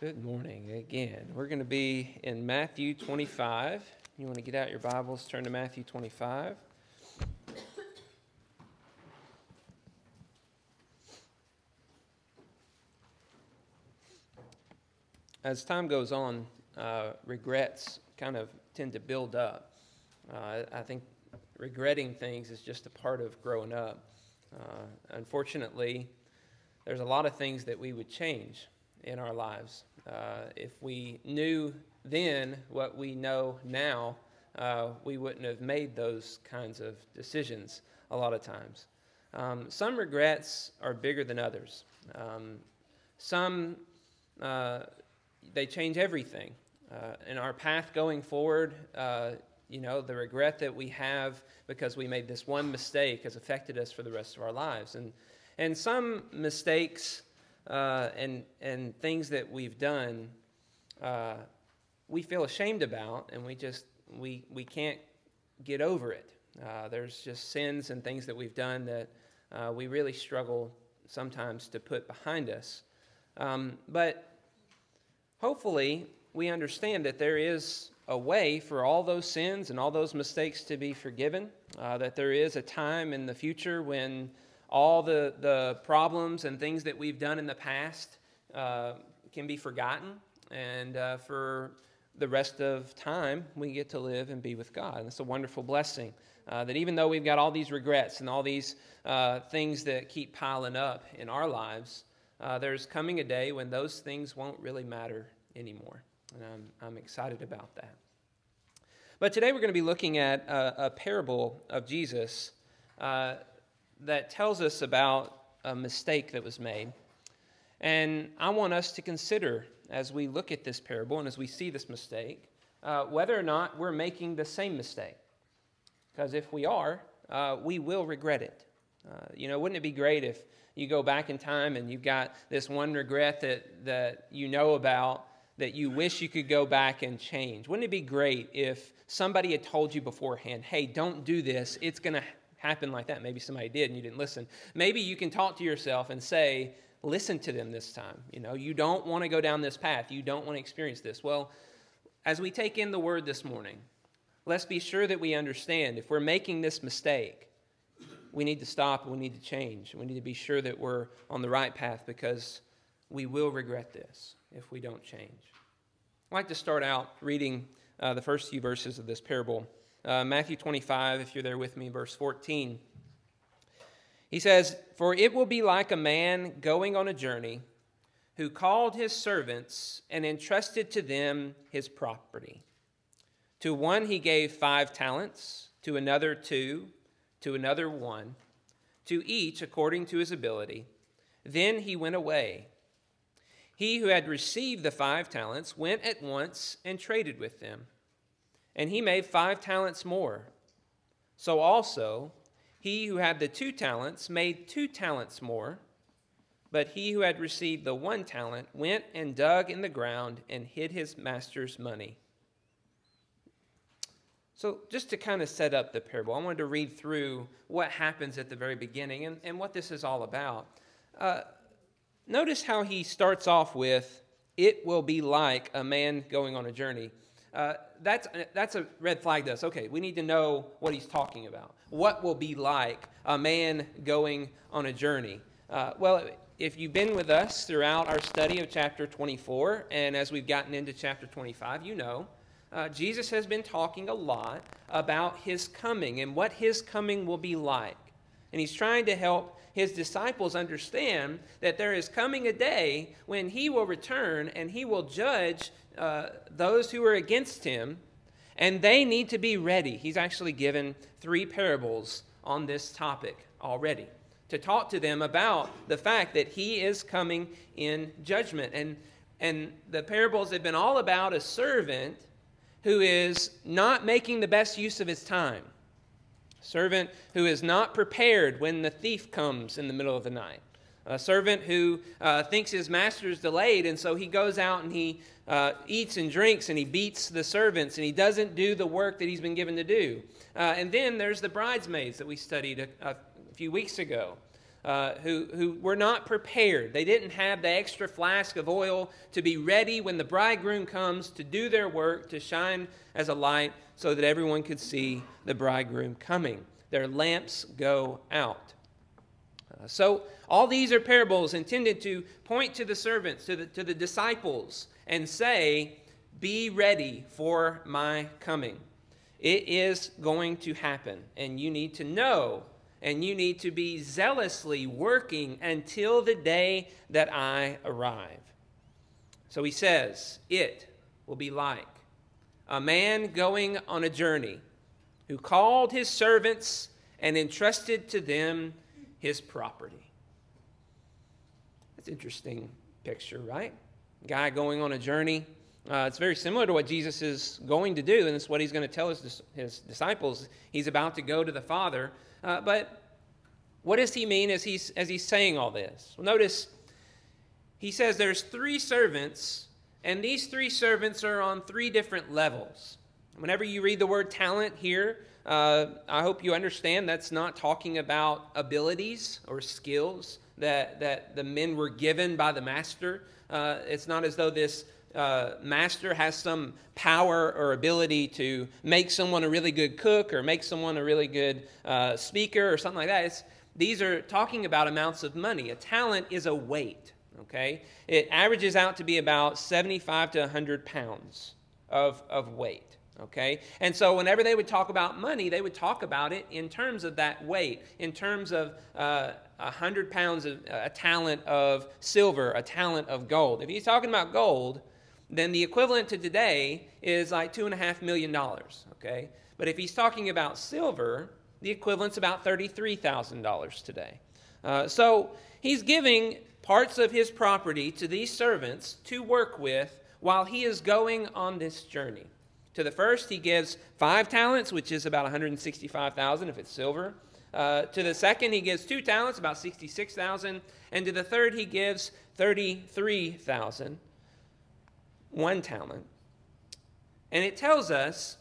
Good morning again. We're going to be in Matthew 25. You want to get out your Bibles, turn to Matthew 25. As time goes on, uh, regrets kind of tend to build up. Uh, I think regretting things is just a part of growing up. Uh, unfortunately, there's a lot of things that we would change in our lives. Uh, if we knew then what we know now, uh, we wouldn't have made those kinds of decisions a lot of times. Um, some regrets are bigger than others. Um, some, uh, they change everything. Uh, in our path going forward, uh, you know, the regret that we have because we made this one mistake has affected us for the rest of our lives. And, and some mistakes uh, and, and things that we've done, uh, we feel ashamed about, and we just we, we can't get over it. Uh, there's just sins and things that we've done that uh, we really struggle sometimes to put behind us. Um, but hopefully, we understand that there is a way for all those sins and all those mistakes to be forgiven, uh, that there is a time in the future when all the, the problems and things that we've done in the past uh, can be forgotten. And uh, for the rest of time, we get to live and be with God. And it's a wonderful blessing uh, that even though we've got all these regrets and all these uh, things that keep piling up in our lives, uh, there's coming a day when those things won't really matter anymore. And I'm, I'm excited about that. But today we're going to be looking at a, a parable of Jesus uh, that tells us about a mistake that was made. And I want us to consider as we look at this parable and as we see this mistake uh, whether or not we're making the same mistake. Because if we are, uh, we will regret it. Uh, you know, wouldn't it be great if you go back in time and you've got this one regret that, that you know about that you wish you could go back and change? Wouldn't it be great if somebody had told you beforehand, hey, don't do this, it's going to happen like that. Maybe somebody did and you didn't listen. Maybe you can talk to yourself and say, listen to them this time. You know, you don't want to go down this path. You don't want to experience this. Well, as we take in the word this morning, let's be sure that we understand if we're making this mistake, we need to stop we need to change. We need to be sure that we're on the right path because we will regret this if we don't change. I'd like to start out reading uh, the first few verses of this parable uh, Matthew 25, if you're there with me, verse 14. He says, For it will be like a man going on a journey who called his servants and entrusted to them his property. To one he gave five talents, to another two, to another one, to each according to his ability. Then he went away. He who had received the five talents went at once and traded with them and he made five talents more. So also, he who had the two talents made two talents more. But he who had received the one talent went and dug in the ground and hid his master's money. So, just to kind of set up the parable, I wanted to read through what happens at the very beginning and, and what this is all about. Uh, notice how he starts off with, It will be like a man going on a journey uh, that's, that's a red flag to us. Okay, we need to know what he's talking about. What will be like a man going on a journey? Uh, well, if you've been with us throughout our study of chapter 24, and as we've gotten into chapter 25, you know uh, Jesus has been talking a lot about his coming and what his coming will be like. And he's trying to help his disciples understand that there is coming a day when he will return and he will judge uh, those who are against him, and they need to be ready. He's actually given three parables on this topic already to talk to them about the fact that he is coming in judgment. And, and the parables have been all about a servant who is not making the best use of his time. servant who is not prepared when the thief comes in the middle of the night. A servant who uh, thinks his master is delayed, and so he goes out and he uh, eats and drinks and he beats the servants and he doesn't do the work that he's been given to do. Uh, and then there's the bridesmaids that we studied a, a few weeks ago. uh, who, who were not prepared. They didn't have the extra flask of oil to be ready when the bridegroom comes to do their work, to shine as a light so that everyone could see the bridegroom coming. Their lamps go out. So, all these are parables intended to point to the servants, to the, to the disciples, and say, Be ready for my coming. It is going to happen, and you need to know and you need to be zealously working until the day that I arrive. So he says, It will be like a man going on a journey who called his servants and entrusted to them his property. That's interesting picture, right? Guy going on a journey. Uh, it's very similar to what Jesus is going to do, and it's what he's going to tell his, his disciples. He's about to go to the Father. Uh, but what does he mean as he's, as he's saying all this? Well, notice he says there's three servants, and these three servants are on three different levels. Whenever you read the word talent here, uh, I hope you understand that's not talking about abilities or skills that, that the men were given by the master. Uh, it's not as though this uh, master has some power or ability to make someone a really good cook or make someone a really good uh, speaker or something like that. It's, these are talking about amounts of money. A talent is a weight, okay? It averages out to be about 75 to 100 pounds of, of weight, okay? And so whenever they would talk about money, they would talk about it in terms of that weight, in terms of uh, 100 pounds of a talent of silver, a talent of gold. If he's talking about gold, then the equivalent to today is like $2.5 million, okay? But if he's talking about silver, the equivalent's about $33,000 today. Uh, so he's giving parts of his property to these servants to work with while he is going on this journey. To the first, he gives five talents, which is about 165,000 if it's silver. Uh, to the second, he gives two talents, about 66,000. And to the third, he gives 33,000, one talent. And it tells us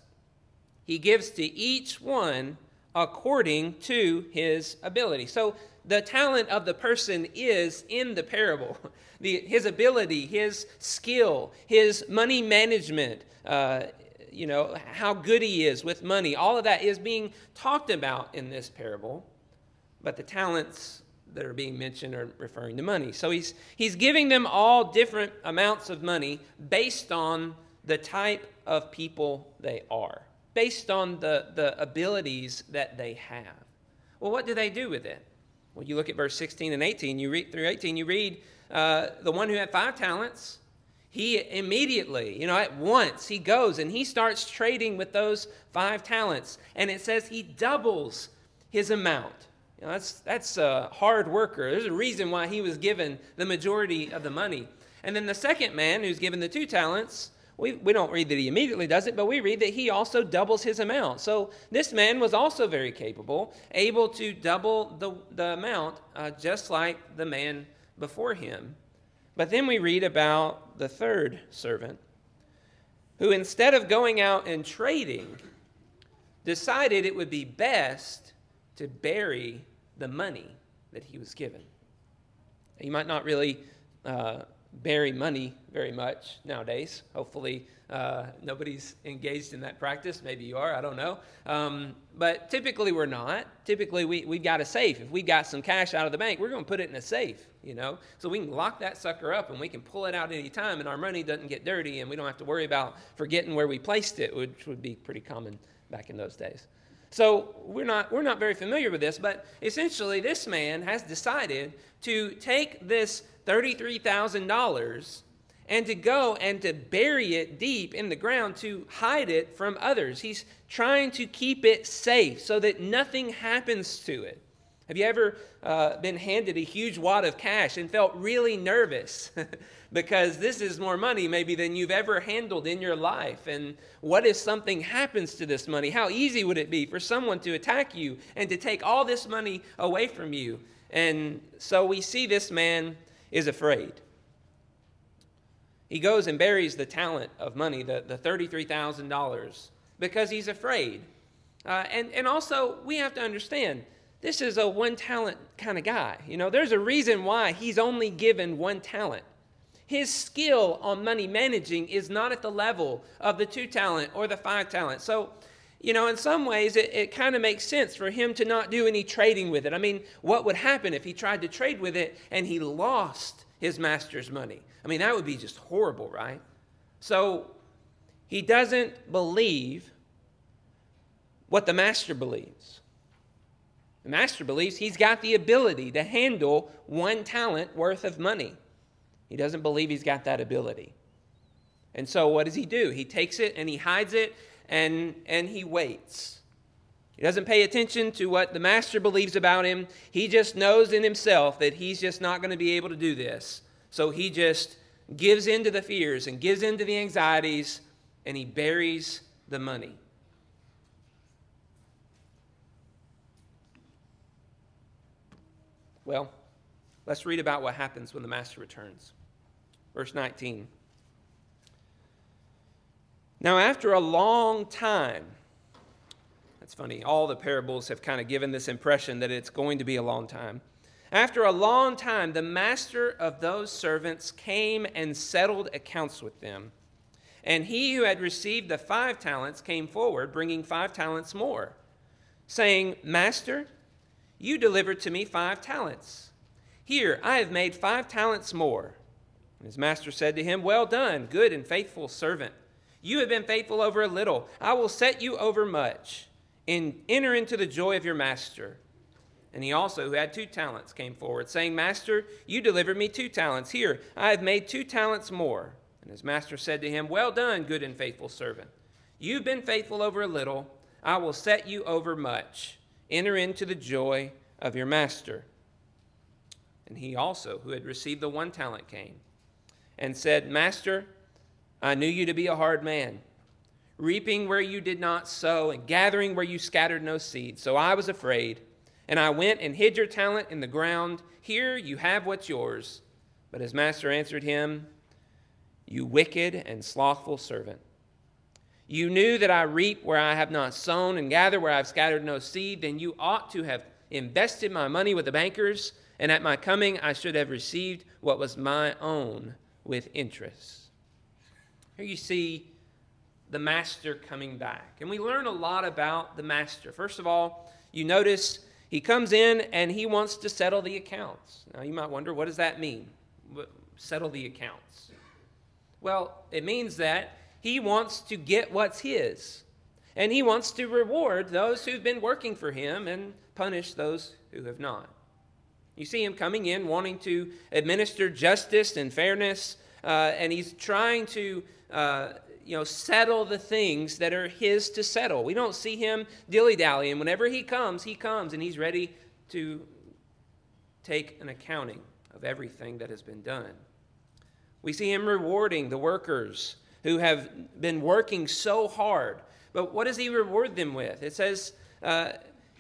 he gives to each one according to his ability. So the talent of the person is in the parable. The, his ability, his skill, his money management, uh, you know, how good he is with money, all of that is being talked about in this parable. But the talents that are being mentioned are referring to money. So he's, he's giving them all different amounts of money based on the type of people they are based on the, the abilities that they have. Well, what do they do with it? Well, you look at verse 16 and 18, you read through 18, you read uh, the one who had five talents, he immediately, you know, at once, he goes and he starts trading with those five talents. And it says he doubles his amount. You know, that's, that's a hard worker. There's a reason why he was given the majority of the money. And then the second man who's given the two talents, we, we don't read that he immediately does it, but we read that he also doubles his amount. So this man was also very capable, able to double the, the amount, uh, just like the man before him. But then we read about the third servant, who instead of going out and trading, decided it would be best to bury the money that he was given. He might not really uh, bury money very much nowadays. Hopefully, uh, nobody's engaged in that practice. Maybe you are, I don't know. Um, but typically, we're not. Typically, we, we've got a safe. If we got some cash out of the bank, we're going to put it in a safe, you know? So we can lock that sucker up and we can pull it out any time, and our money doesn't get dirty, and we don't have to worry about forgetting where we placed it, which would be pretty common back in those days. So we're not, we're not very familiar with this, but essentially, this man has decided to take this $33,000 and to go and to bury it deep in the ground to hide it from others. He's trying to keep it safe so that nothing happens to it. Have you ever uh, been handed a huge wad of cash and felt really nervous because this is more money maybe than you've ever handled in your life? And what if something happens to this money? How easy would it be for someone to attack you and to take all this money away from you? And so we see this man is afraid. He goes and buries the talent of money, the, the $33,000, because he's afraid. Uh, and, and also, we have to understand this is a one talent kind of guy. You know, there's a reason why he's only given one talent. His skill on money managing is not at the level of the two talent or the five talent. So, you know, in some ways, it, it kind of makes sense for him to not do any trading with it. I mean, what would happen if he tried to trade with it and he lost his master's money? I mean, that would be just horrible, right? So, he doesn't believe what the master believes. The master believes he's got the ability to handle one talent worth of money. He doesn't believe he's got that ability. And so what does he do? He takes it and he hides it and, and he waits. He doesn't pay attention to what the master believes about him. He just knows in himself that he's just not going to be able to do this. So he just gives in to the fears and gives in to the anxieties and he buries the money. Well, let's read about what happens when the master returns. Verse 19. Now, after a long time, that's funny, all the parables have kind of given this impression that it's going to be a long time. After a long time, the master of those servants came and settled accounts with them. And he who had received the five talents came forward, bringing five talents more, saying, Master, you delivered to me five talents. Here, I have made five talents more. And his master said to him, Well done, good and faithful servant. You have been faithful over a little. I will set you over much. And enter into the joy of your master. And he also, who had two talents, came forward, saying, Master, you delivered me two talents. Here, I have made two talents more. And his master said to him, Well done, good and faithful servant. You've been faithful over a little. I will set you over much. Enter into the joy of your master. And he also, who had received the one talent, came and said, Master, I knew you to be a hard man, reaping where you did not sow, and gathering where you scattered no seed. So I was afraid, and I went and hid your talent in the ground. Here you have what's yours. But his master answered him, You wicked and slothful servant. You knew that I reap where I have not sown and gather where I have scattered no seed, then you ought to have invested my money with the bankers, and at my coming I should have received what was my own with interest. Here you see the master coming back. And we learn a lot about the master. First of all, you notice he comes in and he wants to settle the accounts. Now you might wonder, what does that mean? Settle the accounts. Well, it means that he wants to get what's his. And he wants to reward those who've been working for him and punish those who have not. You see him coming in wanting to administer justice and fairness, uh, and he's trying to. Uh, you know, settle the things that are his to settle. We don't see him dilly dallying. Whenever he comes, he comes and he's ready to take an accounting of everything that has been done. We see him rewarding the workers who have been working so hard. But what does he reward them with? It says, uh,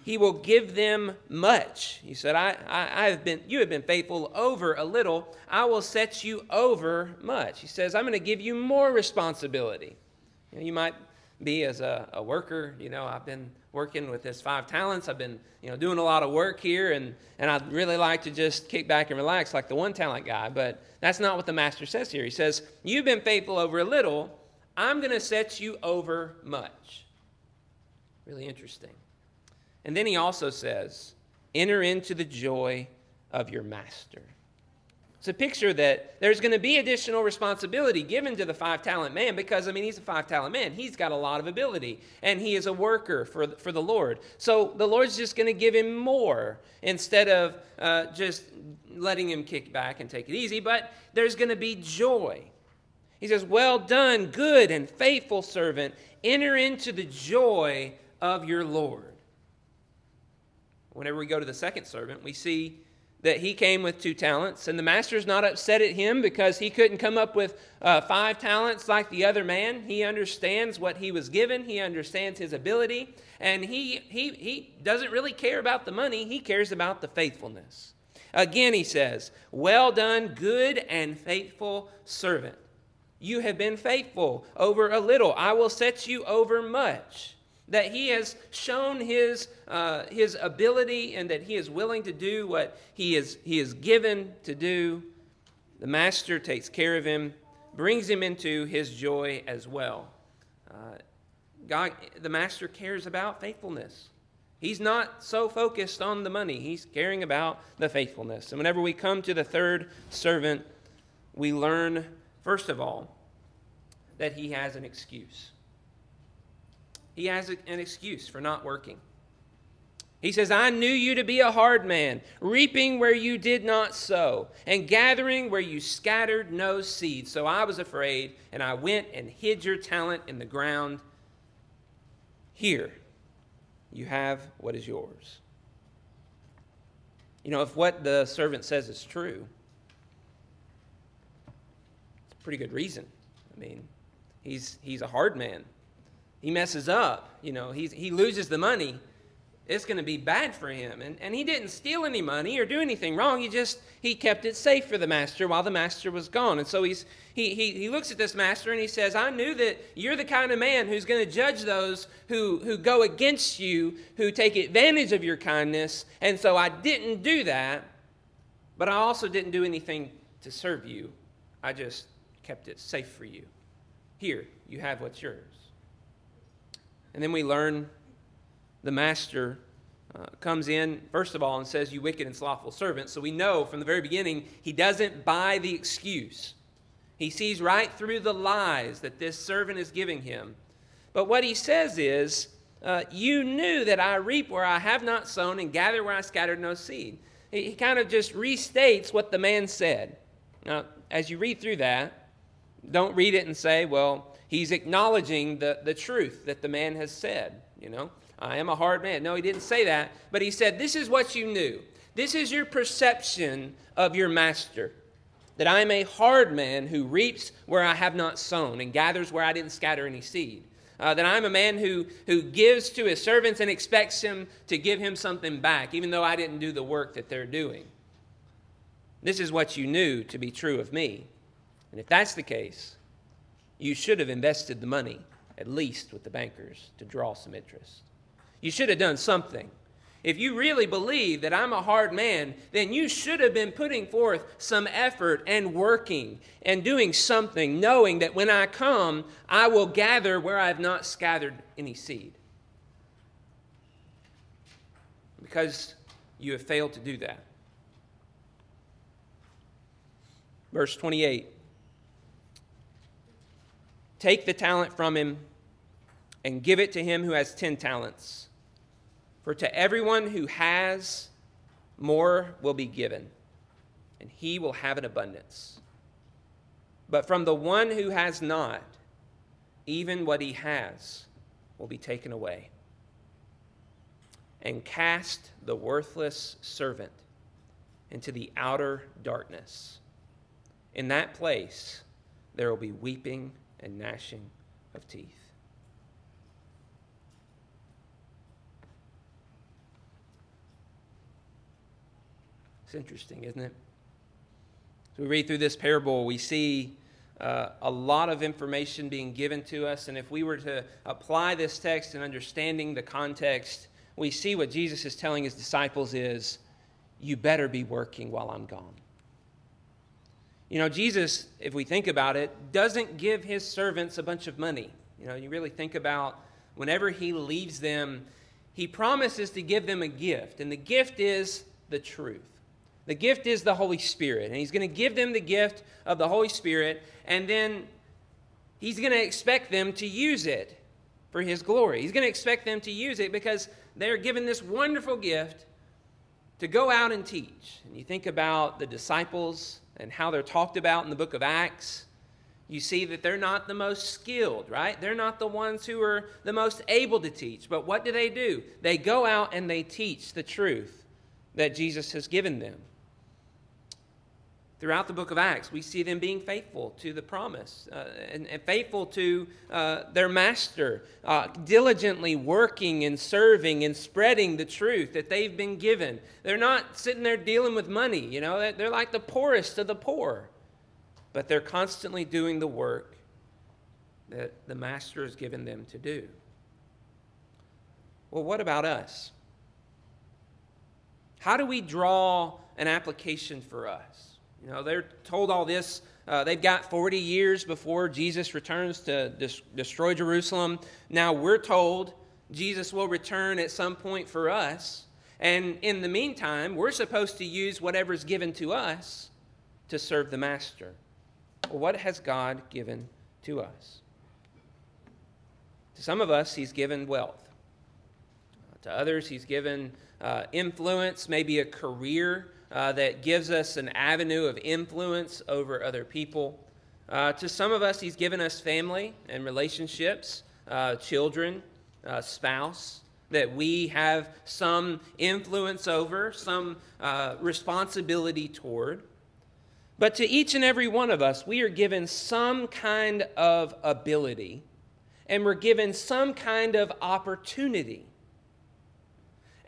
he will give them much. He said, I, I, I, have been, you have been faithful over a little. I will set you over much. He says, I'm going to give you more responsibility. You, know, you might be as a, a, worker, you know, I've been working with this five talents. I've been, you know, doing a lot of work here, and, and I'd really like to just kick back and relax like the one talent guy. But that's not what the master says here. He says, You've been faithful over a little, I'm going to set you over much. Really interesting. And then he also says, Enter into the joy of your master. It's a picture that there's going to be additional responsibility given to the five talent man because, I mean, he's a five talent man. He's got a lot of ability and he is a worker for, for the Lord. So the Lord's just going to give him more instead of uh, just letting him kick back and take it easy, but there's going to be joy. He says, Well done, good and faithful servant. Enter into the joy of your Lord. Whenever we go to the second servant, we see that he came with two talents, and the master's not upset at him because he couldn't come up with uh, five talents like the other man. He understands what he was given, he understands his ability, and he, he, he doesn't really care about the money, he cares about the faithfulness. Again, he says, Well done, good and faithful servant. You have been faithful over a little, I will set you over much. That he has shown his, uh, his ability and that he is willing to do what he is, he is given to do, the master takes care of him, brings him into his joy as well. Uh, God, the master cares about faithfulness. He's not so focused on the money, he's caring about the faithfulness. And whenever we come to the third servant, we learn, first of all, that he has an excuse. He has an excuse for not working. He says, I knew you to be a hard man, reaping where you did not sow, and gathering where you scattered no seed. So I was afraid, and I went and hid your talent in the ground. Here, you have what is yours. You know, if what the servant says is true, it's a pretty good reason. I mean, he's, he's a hard man. He messes up, you know, he's, he loses the money it's going to be bad for him. And, and he didn't steal any money or do anything wrong. He just, he kept it safe for the master while the master was gone. And so he's, he, he, he looks at this master and he says, I knew that you're the kind of man who's going to judge those who, who go against you, who take advantage of your kindness. And so I didn't do that, but I also didn't do anything to serve you. I just kept it safe for you. Here, you have what's yours. And then we learn the master uh, comes in, first of all, and says, You wicked and slothful servant. So we know from the very beginning he doesn't buy the excuse. He sees right through the lies that this servant is giving him. But what he says is, uh, You knew that I reap where I have not sown and gather where I scattered no seed. He, he kind of just restates what the man said. Now, as you read through that, don't read it and say, Well, he's acknowledging the, the truth that the man has said, you know. I am a hard man. No, he didn't say that, but he said, This is what you knew. This is your perception of your master. That I am a hard man who reaps where I have not sown and gathers where I didn't scatter any seed. Uh, that I'm a man who, who gives to his servants and expects him to give him something back, even though I didn't do the work that they're doing. This is what you knew to be true of me. And if that's the case, you should have invested the money, at least with the bankers, to draw some interest. You should have done something. If you really believe that I'm a hard man, then you should have been putting forth some effort and working and doing something, knowing that when I come, I will gather where I have not scattered any seed. Because you have failed to do that. Verse 28 Take the talent from him and give it to him who has ten talents. For to everyone who has, more will be given, and he will have an abundance. But from the one who has not, even what he has will be taken away. And cast the worthless servant into the outer darkness. In that place, there will be weeping and gnashing of teeth. It's interesting, isn't it? So we read through this parable, we see uh, a lot of information being given to us. And if we were to apply this text and understanding the context, we see what Jesus is telling his disciples is, you better be working while I'm gone. You know, Jesus, if we think about it, doesn't give his servants a bunch of money. You know, you really think about whenever he leaves them, he promises to give them a gift, and the gift is the truth. The gift is the Holy Spirit. And He's going to give them the gift of the Holy Spirit, and then He's going to expect them to use it for His glory. He's going to expect them to use it because they're given this wonderful gift to go out and teach. And you think about the disciples and how they're talked about in the book of Acts. You see that they're not the most skilled, right? They're not the ones who are the most able to teach. But what do they do? They go out and they teach the truth that Jesus has given them. Throughout the book of Acts, we see them being faithful to the promise uh, and, and, faithful to uh, their master, uh, diligently working and serving and spreading the truth that they've been given. They're not sitting there dealing with money, you know, they're like the poorest of the poor, but they're constantly doing the work that the master has given them to do. well, what about us? How do we draw an application for us? You know, they're told all this. Uh, they've got 40 years before Jesus returns to dis- destroy Jerusalem. Now we're told Jesus will return at some point for us. And in the meantime, we're supposed to use whatever's given to us to serve the Master. What has God given to us? To some of us, He's given wealth. To others, He's given uh, influence, maybe a career uh, that gives us an avenue of influence over other people. Uh, to some of us, He's given us family and relationships, uh, children, uh, spouse, that we have some influence over, some uh, responsibility toward. But to each and every one of us, we are given some kind of ability and we're given some kind of opportunity.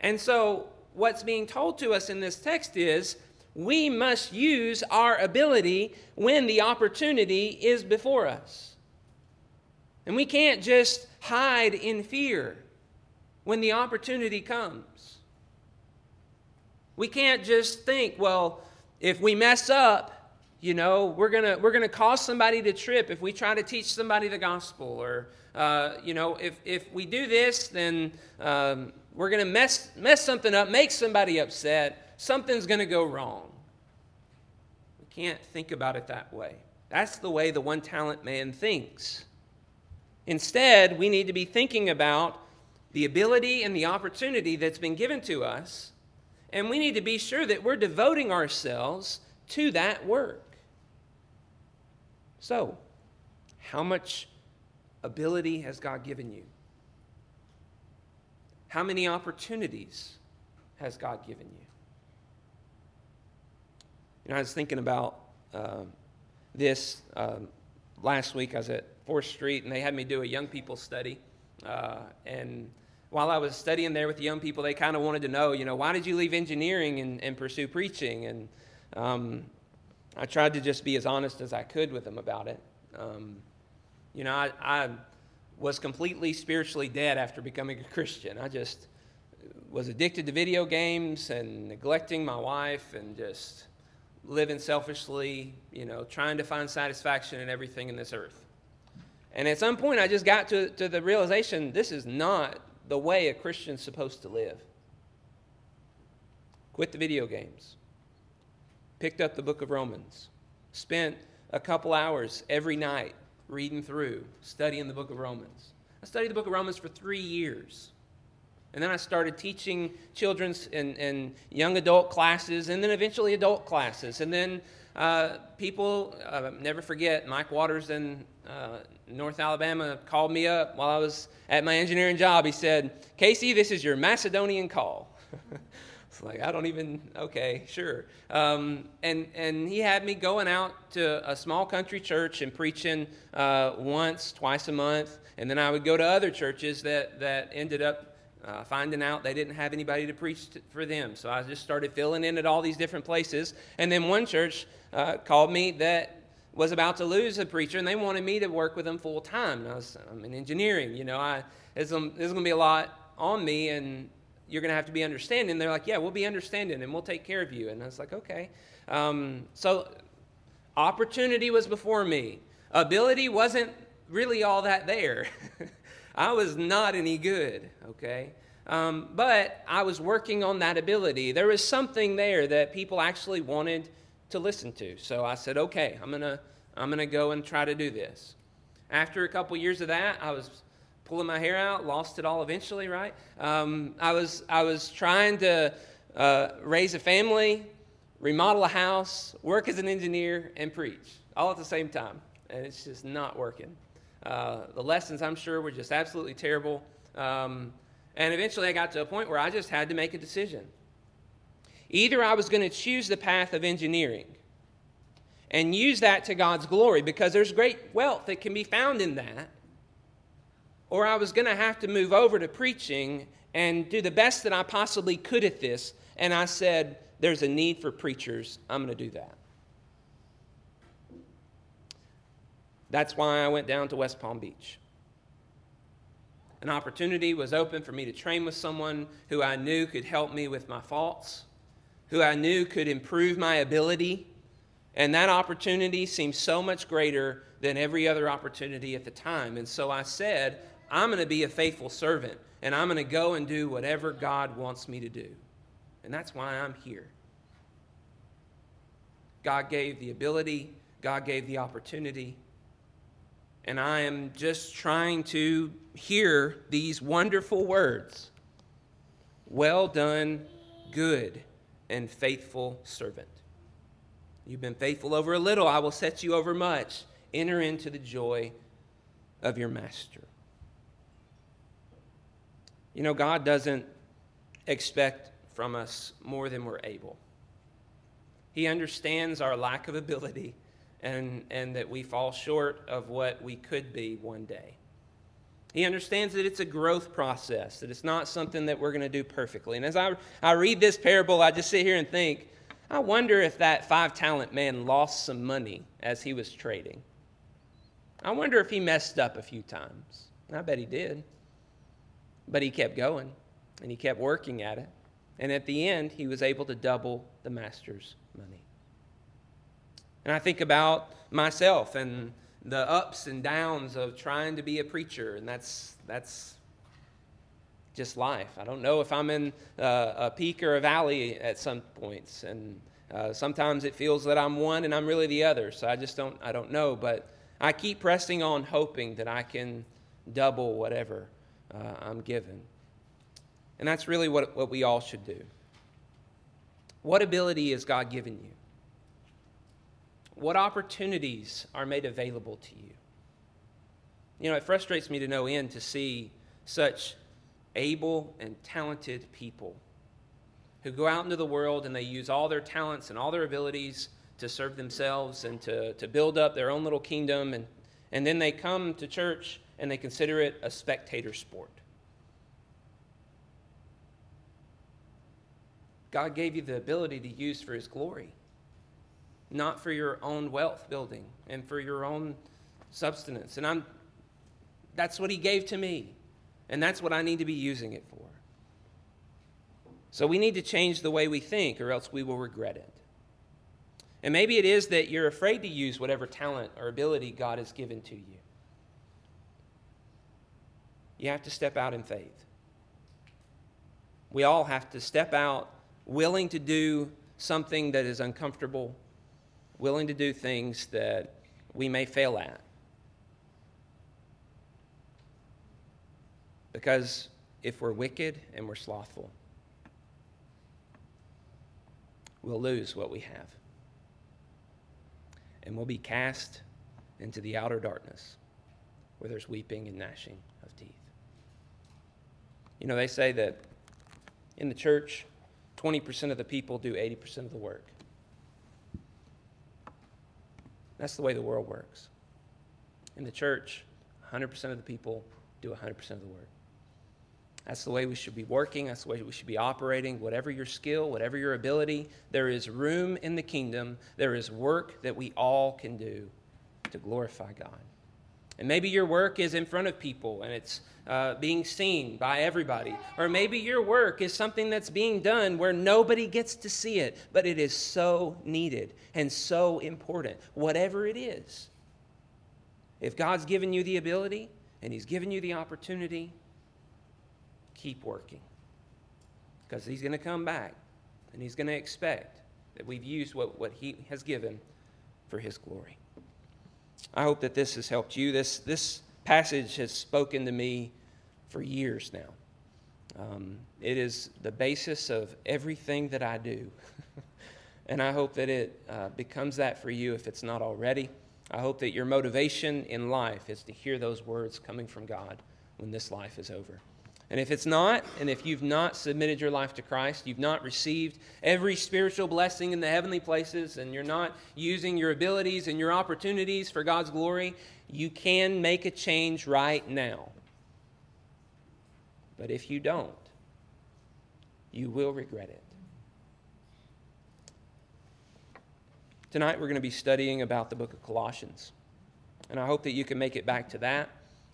And so, what's being told to us in this text is we must use our ability when the opportunity is before us. And we can't just hide in fear when the opportunity comes. We can't just think, well, if we mess up, you know, we're going we're gonna cause somebody to trip if we try to teach somebody the gospel. Or, uh, you know, if, if we do this, then um, we're going to mess, mess something up, make somebody upset. Something's going to go wrong. We can't think about it that way. That's the way the one talent man thinks. Instead, we need to be thinking about the ability and the opportunity that's been given to us, and we need to be sure that we're devoting ourselves to that work. So, how much ability has God given you? How many opportunities has God given you? You know, I was thinking about uh, this um, last week. I was at Fourth Street, and they had me do a young people study. Uh, and while I was studying there with the young people, they kind of wanted to know, you know, why did you leave engineering and, and pursue preaching? And um, I tried to just be as honest as I could with them about it. Um, you know, I, I was completely spiritually dead after becoming a Christian. I just was addicted to video games and neglecting my wife and just living selfishly, you know, trying to find satisfaction in everything in this earth. And at some point, I just got to, to the realization this is not the way a Christian's supposed to live. Quit the video games. Picked up the book of Romans. Spent a couple hours every night reading through, studying the book of Romans. I studied the book of Romans for three years. And then I started teaching children's and, and young adult classes, and then eventually adult classes. And then uh, people, uh, never forget, Mike Waters in uh, North Alabama called me up while I was at my engineering job. He said, Casey, this is your Macedonian call. it's like, I don't even, okay, sure. Um, and, and he had me going out to a small country church and preaching uh, once, twice a month. And then I would go to other churches that, that ended up uh, finding out they didn't have anybody to preach to, for them. So I just started filling in at all these different places. And then one church uh, called me that was about to lose a preacher, and they wanted me to work with them full time. I was, I'm in engineering, you know. I there's, there's going to be a lot on me, and you're going to have to be understanding. They're like, yeah, we'll be understanding, and we'll take care of you. And I was like, okay. Um, so opportunity was before me. Ability wasn't really all that there. I was not any good, okay? Um, but I was working on that ability. There was something there that people actually wanted to listen to. So I said, okay, I'm going to I'm going to go and try to do this. After a couple years of that, I was pulling my hair out, lost it all eventually, right? Um, I, was, I was trying to uh, raise a family, remodel a house, work as an engineer, and preach all at the same time. And it's just not working. Uh, the lessons, I'm sure, were just absolutely terrible. Um, and eventually I got to a point where I just had to make a decision. Either I was going to choose the path of engineering and use that to God's glory because there's great wealth that can be found in that, or I was going to have to move over to preaching and do the best that I possibly could at this. And I said, There's a need for preachers. I'm going to do that. That's why I went down to West Palm Beach. An opportunity was open for me to train with someone who I knew could help me with my faults, who I knew could improve my ability. And that opportunity seemed so much greater than every other opportunity at the time. And so I said, I'm going to be a faithful servant, and I'm going to go and do whatever God wants me to do. And that's why I'm here. God gave the ability, God gave the opportunity. And I am just trying to hear these wonderful words Well done, good and faithful servant. You've been faithful over a little, I will set you over much. Enter into the joy of your master. You know, God doesn't expect from us more than we're able. He understands our lack of ability and, and that we fall short of what we could be one day. He understands that it's a growth process, that it's not something that we're going to do perfectly. And as I, I read this parable, I just sit here and think, I wonder if that five talent man lost some money as he was trading. I wonder if he messed up a few times. I bet he did. But he kept going and he kept working at it. And at the end, he was able to double the master's money. And I think about myself and the ups and downs of trying to be a preacher, and that's, that's just life. I don't know if I'm in uh, a peak or a valley at some points, and uh, sometimes it feels that I'm one and I'm really the other. So I just don't, I don't know. But I keep pressing on, hoping that I can double whatever uh, I'm given. And that's really what, what we all should do. What ability has God given you? What opportunities are made available to you? You know, it frustrates me to no end to see such able and talented people who go out into the world and they use all their talents and all their abilities to serve themselves and to, to build up their own little kingdom. And, and then they come to church and they consider it a spectator sport. God gave you the ability to use for His glory not for your own wealth building and for your own substance. And I'm that's what he gave to me. And that's what I need to be using it for. So we need to change the way we think or else we will regret it. And maybe it is that you're afraid to use whatever talent or ability God has given to you. You have to step out in faith. We all have to step out willing to do something that is uncomfortable willing to do things that we may fail at. Because if we're wicked and we're slothful, we'll lose what we have. And we'll be cast into the outer darkness where there's weeping and gnashing of teeth. You know, they say that in the church, 20% of the people do 80% of the work. That's the way the world works. In the church, 100% of the people do 100% of the work. That's the way we should be working. That's the way we should be operating. Whatever your skill, whatever your ability, there is room in the kingdom. There is work that we all can do to glorify God. And maybe your work is in front of people and it's uh, being seen by everybody. Or maybe your work is something that's being done where nobody gets to see it, but it is so needed and so important, whatever it is. If God's given you the ability and He's given you the opportunity, keep working. Because He's going to come back and He's going to expect that we've used what, what He has given for His glory. I hope that this has helped you. This, this passage has spoken to me for years now. Um, it is the basis of everything that I do. and I hope that it uh, becomes that for you if it's not already. I hope that your motivation in life is to hear those words coming from God when this life is over. And if it's not, and if you've not submitted your life to Christ, you've not received every spiritual blessing in the heavenly places, and you're not using your abilities and your opportunities for God's glory, you can make a change right now. But if you don't, you will regret it. Tonight we're going to be studying about the book of Colossians. And I hope that you can make it back to that.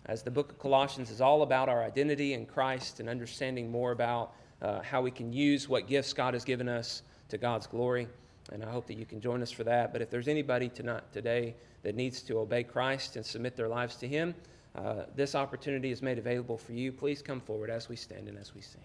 As the book of Colossians is all about our identity in Christ and understanding more about uh, how we can use what gifts God has given us to God's glory. And I hope that you can join us for that. But if there's anybody tonight, today that needs to obey Christ and submit their lives to Him, uh, this opportunity is made available for you. Please come forward as we stand and as we sing.